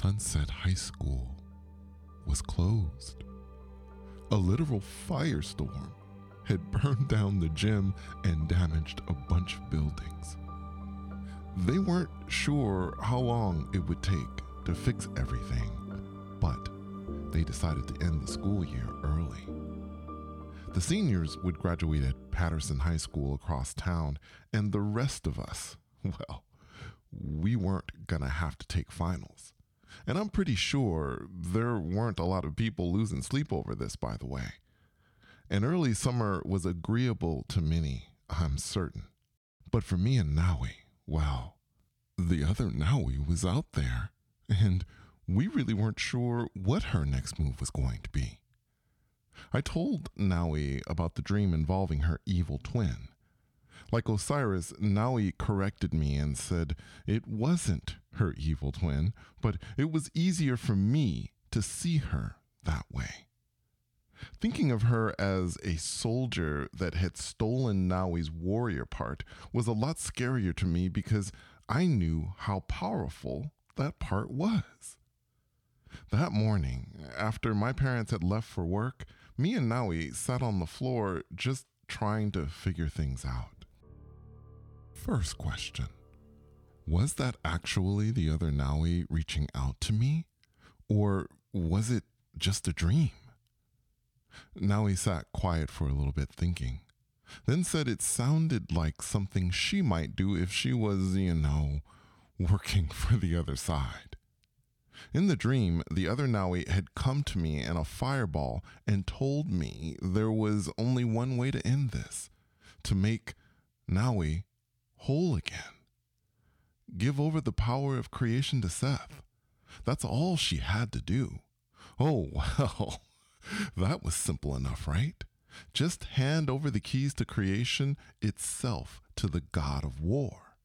Sunset High School was closed. A literal firestorm had burned down the gym and damaged a bunch of buildings. They weren't sure how long it would take to fix everything, but they decided to end the school year early. The seniors would graduate at Patterson High School across town, and the rest of us, well, we weren't gonna have to take finals. And I'm pretty sure there weren't a lot of people losing sleep over this, by the way. An early summer was agreeable to many, I'm certain. But for me and Nawi, well, the other Nawi was out there, and we really weren't sure what her next move was going to be. I told Nawi about the dream involving her evil twin. Like Osiris, Nawi corrected me and said it wasn't her evil twin, but it was easier for me to see her that way. Thinking of her as a soldier that had stolen Nawi's warrior part was a lot scarier to me because I knew how powerful that part was. That morning, after my parents had left for work, me and Nawi sat on the floor just trying to figure things out. First question Was that actually the other Nawi reaching out to me? Or was it just a dream? Nawi sat quiet for a little bit thinking, then said it sounded like something she might do if she was, you know, working for the other side. In the dream, the other Nawi had come to me in a fireball and told me there was only one way to end this to make Nawi whole again. Give over the power of creation to Seth. That's all she had to do. Oh, well, that was simple enough, right? Just hand over the keys to creation itself to the god of war.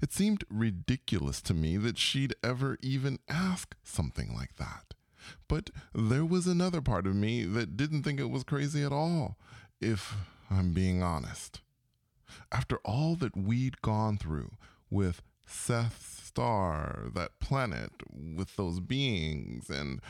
It seemed ridiculous to me that she'd ever even ask something like that. But there was another part of me that didn't think it was crazy at all, if I'm being honest. After all that we'd gone through with Seth's star, that planet, with those beings, and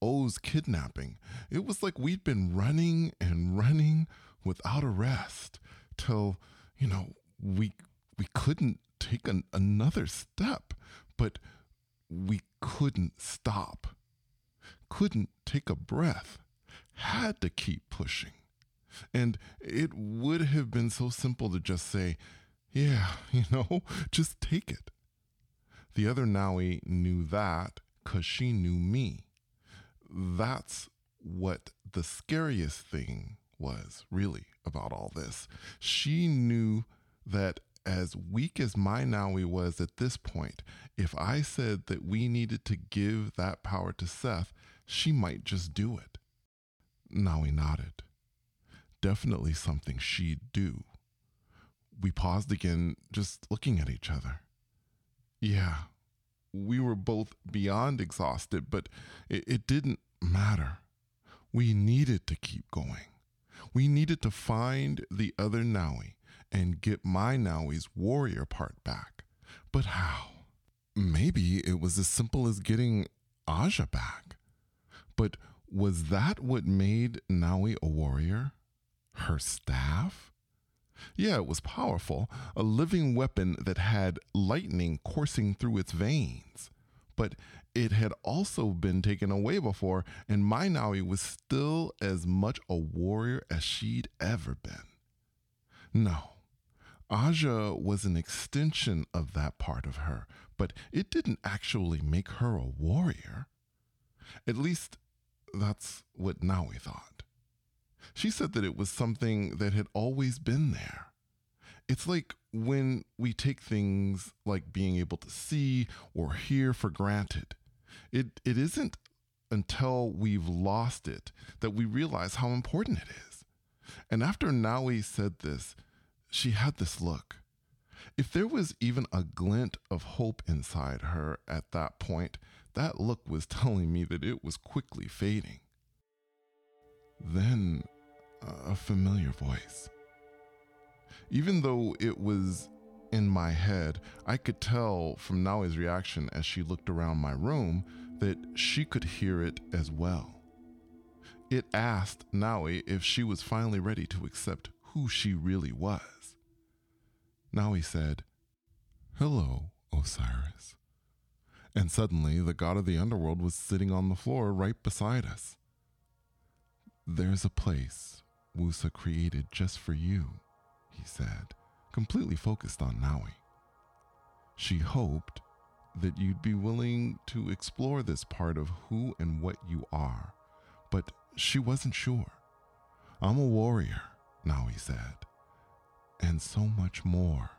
O's kidnapping, it was like we'd been running and running without a rest till, you know, we we couldn't take an, another step, but we couldn't stop, couldn't take a breath, had to keep pushing. And it would have been so simple to just say, yeah, you know, just take it. The other Nawi knew that because she knew me. That's what the scariest thing was, really, about all this. She knew that as weak as my Nawi was at this point, if I said that we needed to give that power to Seth, she might just do it. Nawi nodded. Definitely something she'd do. We paused again, just looking at each other. Yeah, we were both beyond exhausted, but it, it didn't matter. We needed to keep going. We needed to find the other Nawi and get my Nawi's warrior part back. But how? Maybe it was as simple as getting Aja back. But was that what made Nawi a warrior? Her staff? Yeah, it was powerful, a living weapon that had lightning coursing through its veins. But it had also been taken away before, and my Nawi was still as much a warrior as she'd ever been. No, Aja was an extension of that part of her, but it didn't actually make her a warrior. At least, that's what Nawi thought. She said that it was something that had always been there. It's like when we take things like being able to see or hear for granted. It, it isn't until we've lost it that we realize how important it is. And after Nawi said this, she had this look. If there was even a glint of hope inside her at that point, that look was telling me that it was quickly fading. Then a familiar voice. Even though it was in my head, I could tell from Nawi's reaction as she looked around my room that she could hear it as well. It asked Nawi if she was finally ready to accept who she really was. Nawi said, Hello, Osiris. And suddenly, the god of the underworld was sitting on the floor right beside us. There's a place Wusa created just for you, he said, completely focused on Nawi. She hoped that you'd be willing to explore this part of who and what you are, but she wasn't sure. I'm a warrior, Nawi said, and so much more,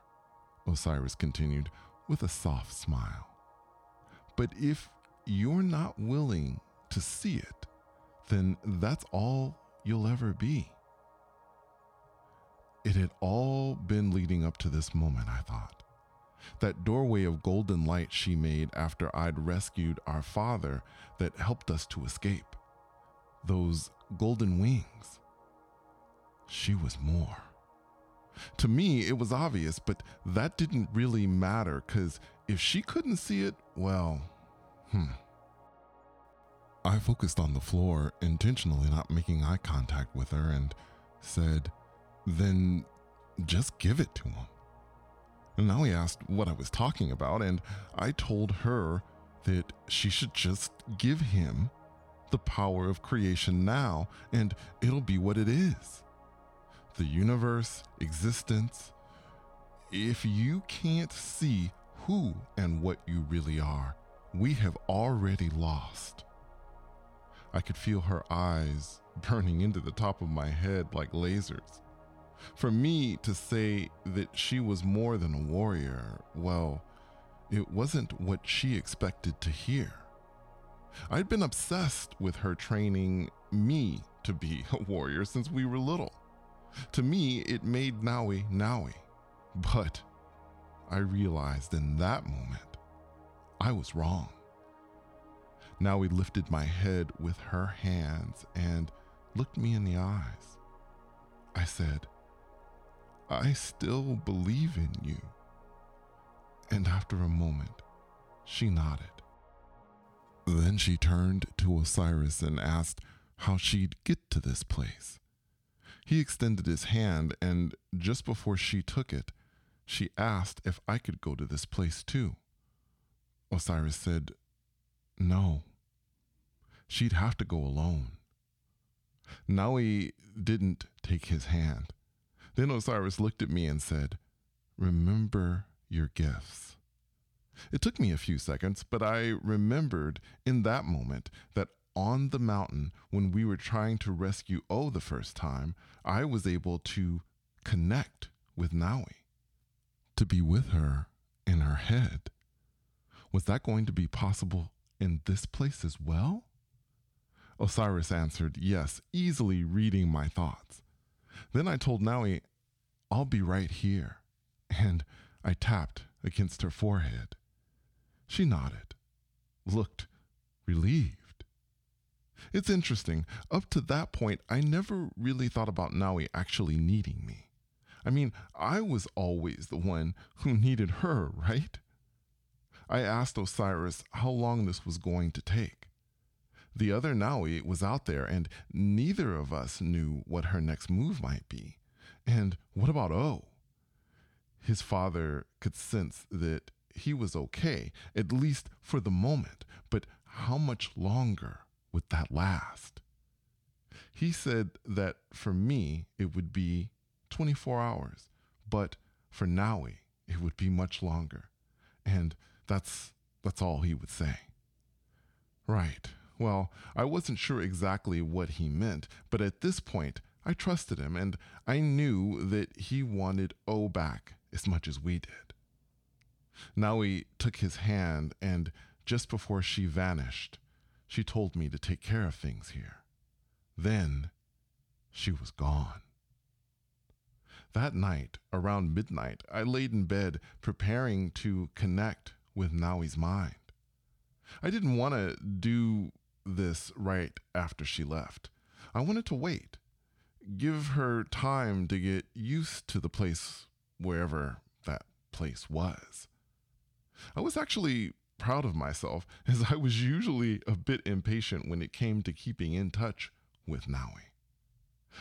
Osiris continued with a soft smile. But if you're not willing to see it, then that's all you'll ever be. It had all been leading up to this moment, I thought. That doorway of golden light she made after I'd rescued our father that helped us to escape. Those golden wings. She was more. To me, it was obvious, but that didn't really matter because if she couldn't see it, well, hmm. I focused on the floor, intentionally not making eye contact with her, and said, Then just give it to him. And Nawi asked what I was talking about, and I told her that she should just give him the power of creation now, and it'll be what it is. The universe, existence. If you can't see who and what you really are, we have already lost. I could feel her eyes burning into the top of my head like lasers. For me to say that she was more than a warrior, well, it wasn't what she expected to hear. I'd been obsessed with her training me to be a warrior since we were little. To me, it made Nawi Nawi. But I realized in that moment I was wrong. Nawi lifted my head with her hands and looked me in the eyes. I said, I still believe in you. And after a moment, she nodded. Then she turned to Osiris and asked how she'd get to this place. He extended his hand, and just before she took it, she asked if I could go to this place too. Osiris said, No. She'd have to go alone. Nawi didn't take his hand. Then Osiris looked at me and said, Remember your gifts. It took me a few seconds, but I remembered in that moment that on the mountain, when we were trying to rescue O the first time, I was able to connect with Nawi, to be with her in her head. Was that going to be possible in this place as well? Osiris answered, Yes, easily reading my thoughts. Then I told Nawi, I'll be right here. And I tapped against her forehead. She nodded, looked relieved. It's interesting. Up to that point, I never really thought about Nawi actually needing me. I mean, I was always the one who needed her, right? I asked Osiris how long this was going to take. The other Nawi was out there, and neither of us knew what her next move might be. And what about O? His father could sense that he was okay, at least for the moment, but how much longer would that last? He said that for me, it would be 24 hours, but for Nawi, it would be much longer. And that's, that's all he would say. Right. Well, I wasn't sure exactly what he meant, but at this point, I trusted him and I knew that he wanted O back as much as we did. Nawi took his hand, and just before she vanished, she told me to take care of things here. Then she was gone. That night, around midnight, I laid in bed preparing to connect with Nawi's mind. I didn't want to do this right after she left. I wanted to wait, give her time to get used to the place wherever that place was. I was actually proud of myself as I was usually a bit impatient when it came to keeping in touch with Nawi.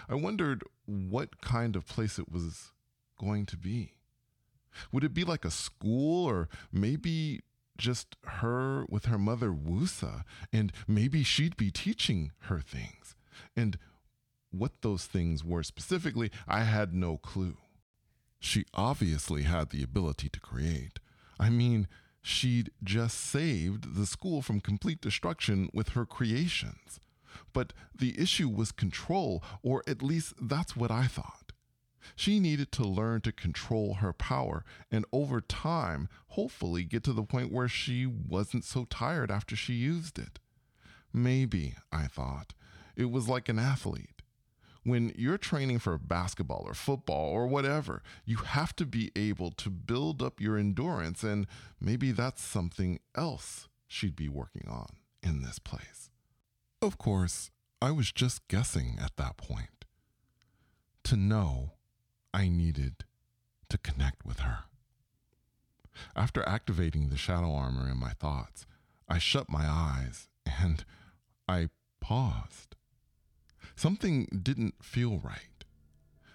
I wondered what kind of place it was going to be. Would it be like a school or maybe just her with her mother Wusa and maybe she'd be teaching her things? And what those things were specifically, I had no clue. She obviously had the ability to create. I mean, she'd just saved the school from complete destruction with her creations. But the issue was control, or at least that's what I thought. She needed to learn to control her power and over time, hopefully, get to the point where she wasn't so tired after she used it. Maybe, I thought, it was like an athlete. When you're training for basketball or football or whatever, you have to be able to build up your endurance, and maybe that's something else she'd be working on in this place. Of course, I was just guessing at that point. To know, I needed to connect with her. After activating the shadow armor in my thoughts, I shut my eyes and I paused. Something didn't feel right.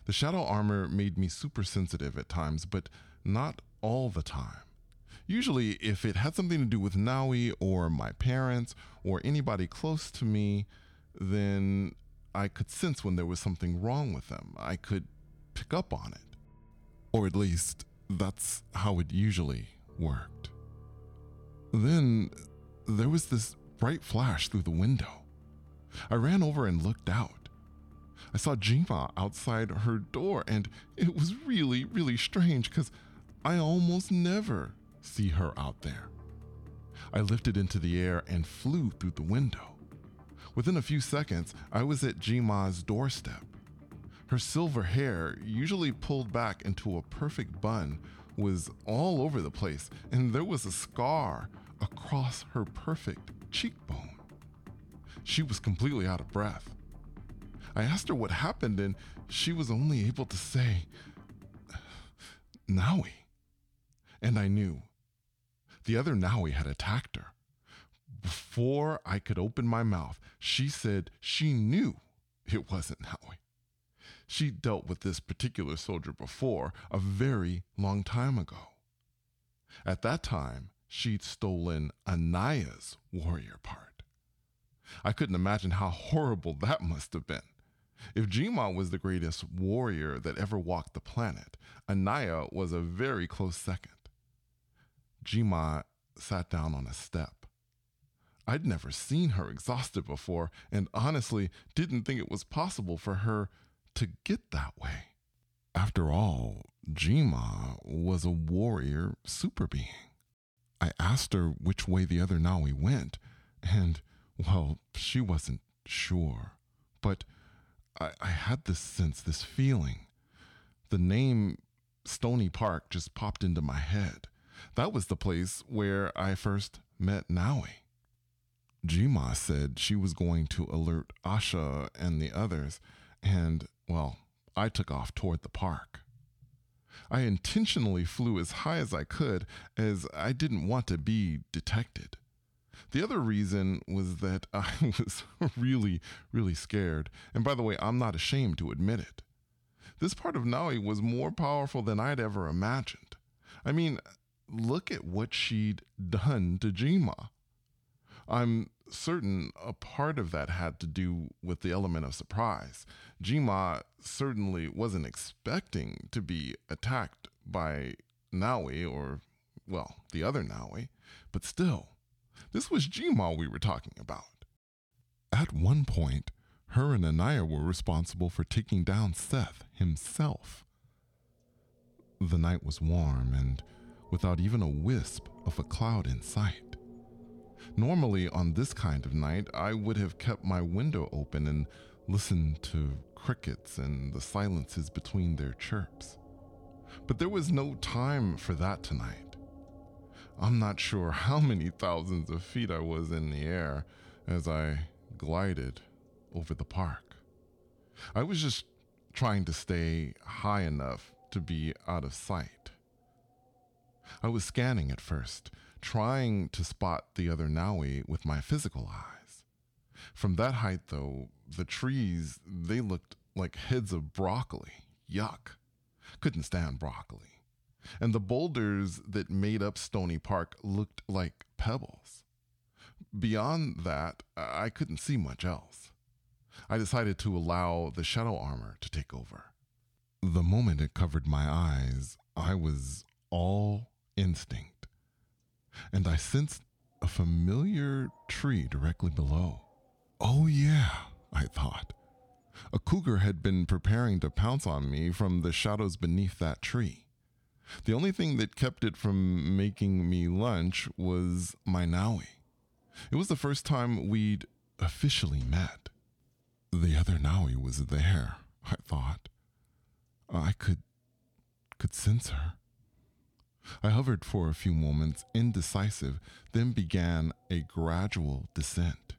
The shadow armor made me super sensitive at times, but not all the time. Usually, if it had something to do with Nawi or my parents or anybody close to me, then I could sense when there was something wrong with them. I could pick up on it. Or at least, that's how it usually worked. Then there was this bright flash through the window. I ran over and looked out. I saw Jima outside her door, and it was really, really strange because I almost never see her out there. I lifted into the air and flew through the window. Within a few seconds, I was at Jima's doorstep. Her silver hair, usually pulled back into a perfect bun, was all over the place, and there was a scar across her perfect cheekbone. She was completely out of breath. I asked her what happened, and she was only able to say, Nawi. And I knew the other Nawi had attacked her. Before I could open my mouth, she said she knew it wasn't Nawi. She dealt with this particular soldier before, a very long time ago. At that time, she'd stolen Anaya's warrior part. I couldn't imagine how horrible that must have been. If Jima was the greatest warrior that ever walked the planet, Anaya was a very close second. Jima sat down on a step. I'd never seen her exhausted before, and honestly didn't think it was possible for her to get that way. After all, Jima was a warrior super being. I asked her which way the other Nawi went, and, well, she wasn't sure. But I, I had this sense, this feeling. The name Stony Park just popped into my head. That was the place where I first met Nawi. Jima said she was going to alert Asha and the others, and, well, I took off toward the park. I intentionally flew as high as I could as I didn't want to be detected. The other reason was that I was really, really scared. And by the way, I'm not ashamed to admit it. This part of Nawi was more powerful than I'd ever imagined. I mean, look at what she'd done to Jima. I'm certain a part of that had to do with the element of surprise. Jima certainly wasn't expecting to be attacked by Nawi or, well, the other Nawi, but still, this was Jima we were talking about. At one point, her and Anaya were responsible for taking down Seth himself. The night was warm and without even a wisp of a cloud in sight. Normally, on this kind of night, I would have kept my window open and listened to crickets and the silences between their chirps. But there was no time for that tonight. I'm not sure how many thousands of feet I was in the air as I glided over the park. I was just trying to stay high enough to be out of sight. I was scanning at first, trying to spot the other Nawi with my physical eyes. From that height, though, the trees, they looked like heads of broccoli. Yuck. Couldn't stand broccoli. And the boulders that made up Stony Park looked like pebbles. Beyond that, I couldn't see much else. I decided to allow the shadow armor to take over. The moment it covered my eyes, I was all instinct. And I sensed a familiar tree directly below. Oh, yeah, I thought. A cougar had been preparing to pounce on me from the shadows beneath that tree. The only thing that kept it from making me lunch was my Nawi. It was the first time we'd officially met. The other Nawi was there, I thought. I could could sense her. I hovered for a few moments, indecisive, then began a gradual descent.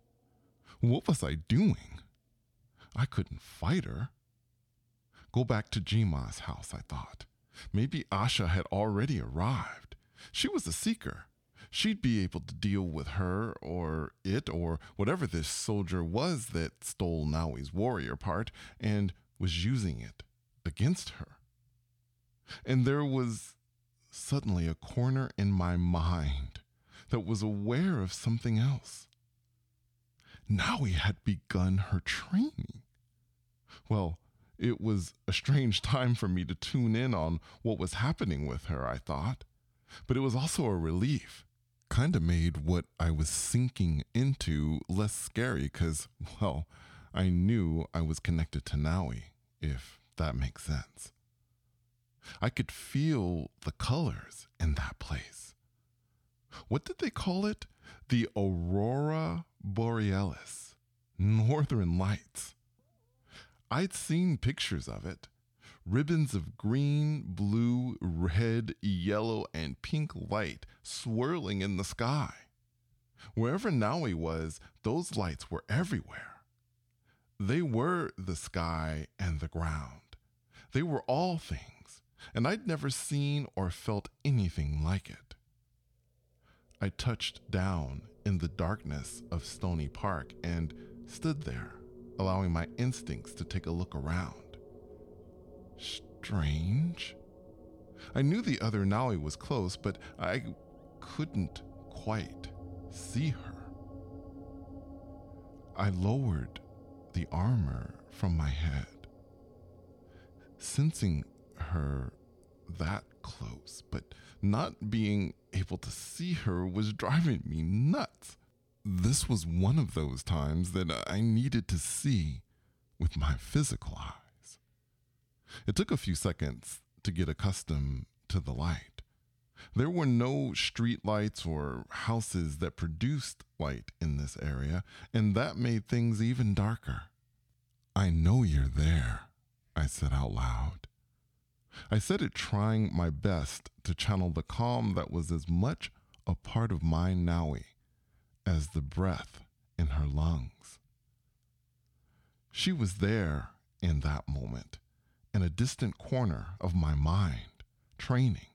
What was I doing? I couldn't fight her. Go back to Jima's house, I thought. Maybe Asha had already arrived. She was a seeker. She'd be able to deal with her or it or whatever this soldier was that stole Nawi's warrior part and was using it against her. And there was suddenly a corner in my mind that was aware of something else. Nawi had begun her training. Well, it was a strange time for me to tune in on what was happening with her, I thought. But it was also a relief. Kind of made what I was sinking into less scary because, well, I knew I was connected to Nawi, if that makes sense. I could feel the colors in that place. What did they call it? The Aurora Borealis, Northern Lights. I'd seen pictures of it ribbons of green, blue, red, yellow, and pink light swirling in the sky. Wherever Nawi was, those lights were everywhere. They were the sky and the ground. They were all things, and I'd never seen or felt anything like it. I touched down in the darkness of Stony Park and stood there allowing my instincts to take a look around. Strange. I knew the other Nawi was close, but I couldn't quite see her. I lowered the armor from my head. Sensing her that close, but not being able to see her was driving me nuts this was one of those times that I needed to see with my physical eyes. It took a few seconds to get accustomed to the light. There were no street lights or houses that produced light in this area, and that made things even darker. I know you're there, I said out loud. I said it trying my best to channel the calm that was as much a part of my Nawi as the breath in her lungs. She was there in that moment, in a distant corner of my mind, training.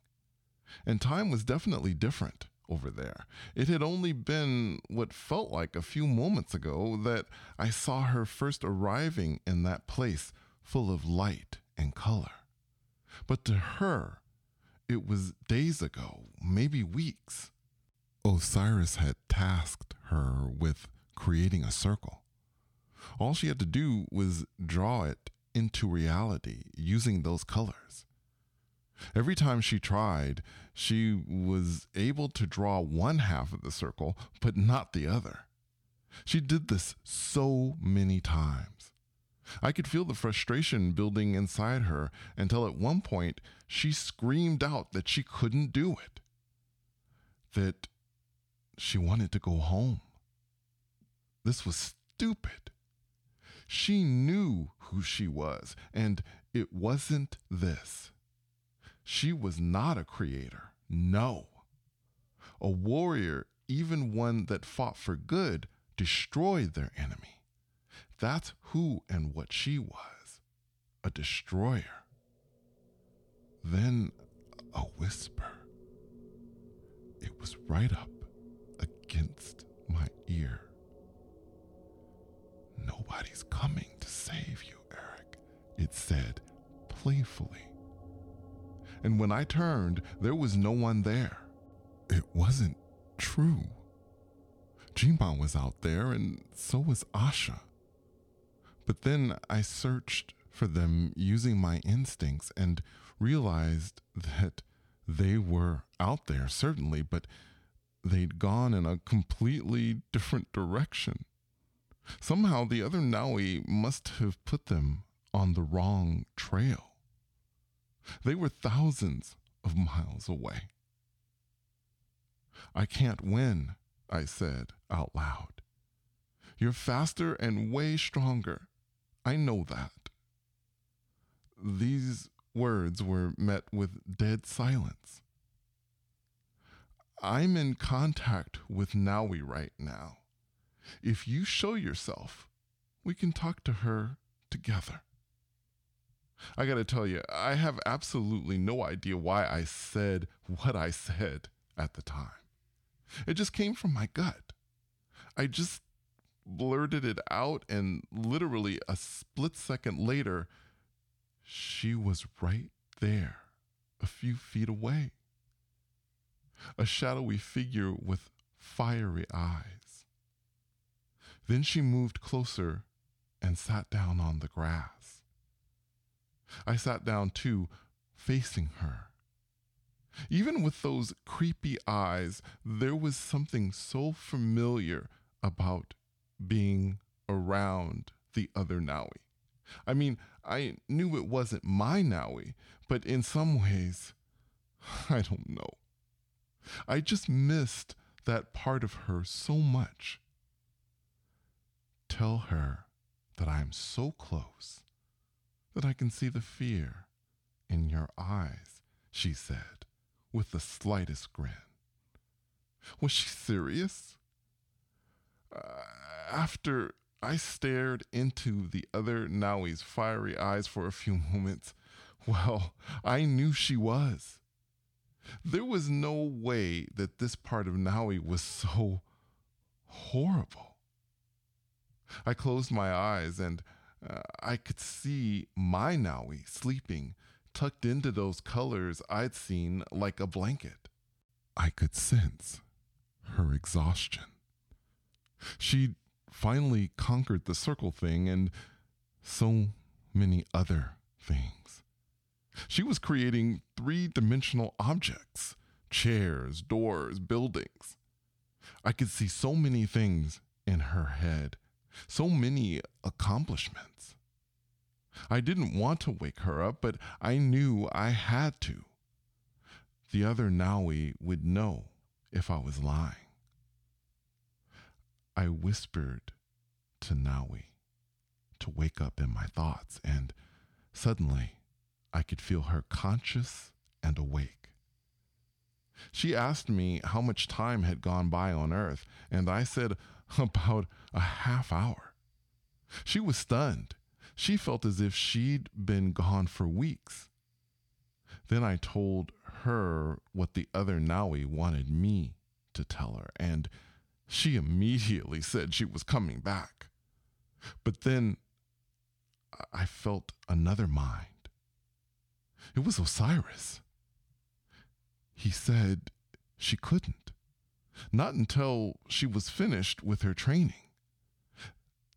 And time was definitely different over there. It had only been what felt like a few moments ago that I saw her first arriving in that place full of light and color. But to her, it was days ago, maybe weeks. Osiris had tasked her with creating a circle. All she had to do was draw it into reality using those colors. Every time she tried, she was able to draw one half of the circle, but not the other. She did this so many times. I could feel the frustration building inside her until at one point she screamed out that she couldn't do it. That she wanted to go home. This was stupid. She knew who she was, and it wasn't this. She was not a creator. No. A warrior, even one that fought for good, destroyed their enemy. That's who and what she was a destroyer. Then a whisper. It was right up against my ear. Nobody's coming to save you, Eric, it said playfully. And when I turned, there was no one there. It wasn't true. Jima was out there, and so was Asha. But then I searched for them using my instincts and realized that they were out there, certainly, but they'd gone in a completely different direction. Somehow the other Nawi must have put them on the wrong trail. They were thousands of miles away. I can't win, I said out loud. You're faster and way stronger. I know that. These words were met with dead silence. I'm in contact with Nawi right now. If you show yourself, we can talk to her together. I gotta tell you, I have absolutely no idea why I said what I said at the time. It just came from my gut. I just blurted it out, and literally a split second later, she was right there, a few feet away. A shadowy figure with fiery eyes. Then she moved closer and sat down on the grass. I sat down too, facing her. Even with those creepy eyes, there was something so familiar about being around the other Nawi. I mean, I knew it wasn't my Nawi, but in some ways, I don't know. I just missed that part of her so much. Tell her that I am so close that I can see the fear in your eyes, she said with the slightest grin. Was she serious? Uh, after I stared into the other Nawi's fiery eyes for a few moments, well, I knew she was. There was no way that this part of Nawi was so horrible. I closed my eyes and uh, I could see my Nawi sleeping, tucked into those colors I'd seen like a blanket. I could sense her exhaustion. She'd finally conquered the circle thing and so many other things. She was creating three dimensional objects chairs, doors, buildings. I could see so many things in her head so many accomplishments. I didn't want to wake her up, but I knew I had to. The other Nawi would know if I was lying. I whispered to Nawi to wake up in my thoughts, and suddenly I could feel her conscious and awake. She asked me how much time had gone by on Earth, and I said about a half hour. She was stunned. She felt as if she'd been gone for weeks. Then I told her what the other Nawi wanted me to tell her, and she immediately said she was coming back. But then I felt another mind. It was Osiris. He said she couldn't. Not until she was finished with her training.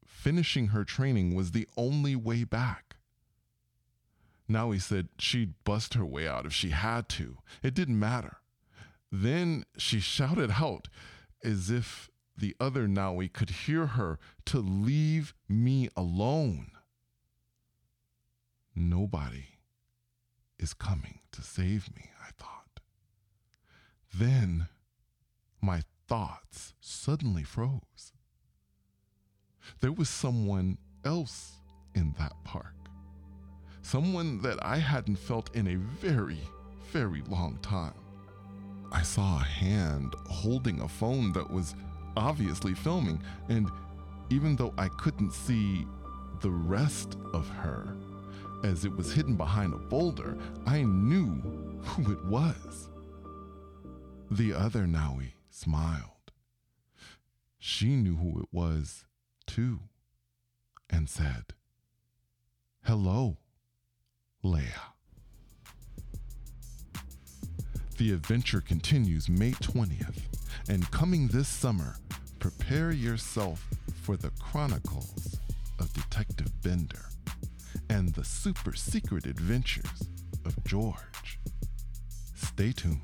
Finishing her training was the only way back. Nawi said she'd bust her way out if she had to. It didn't matter. Then she shouted out as if the other Nawi could hear her to leave me alone. Nobody is coming to save me, I thought. Then my thoughts suddenly froze. There was someone else in that park. Someone that I hadn't felt in a very, very long time. I saw a hand holding a phone that was obviously filming, and even though I couldn't see the rest of her, as it was hidden behind a boulder, I knew who it was. The other Nawi smiled. She knew who it was, too, and said, Hello, Leia. The adventure continues May 20th, and coming this summer, prepare yourself for the chronicles of Detective Bender and the super secret adventures of George. Stay tuned.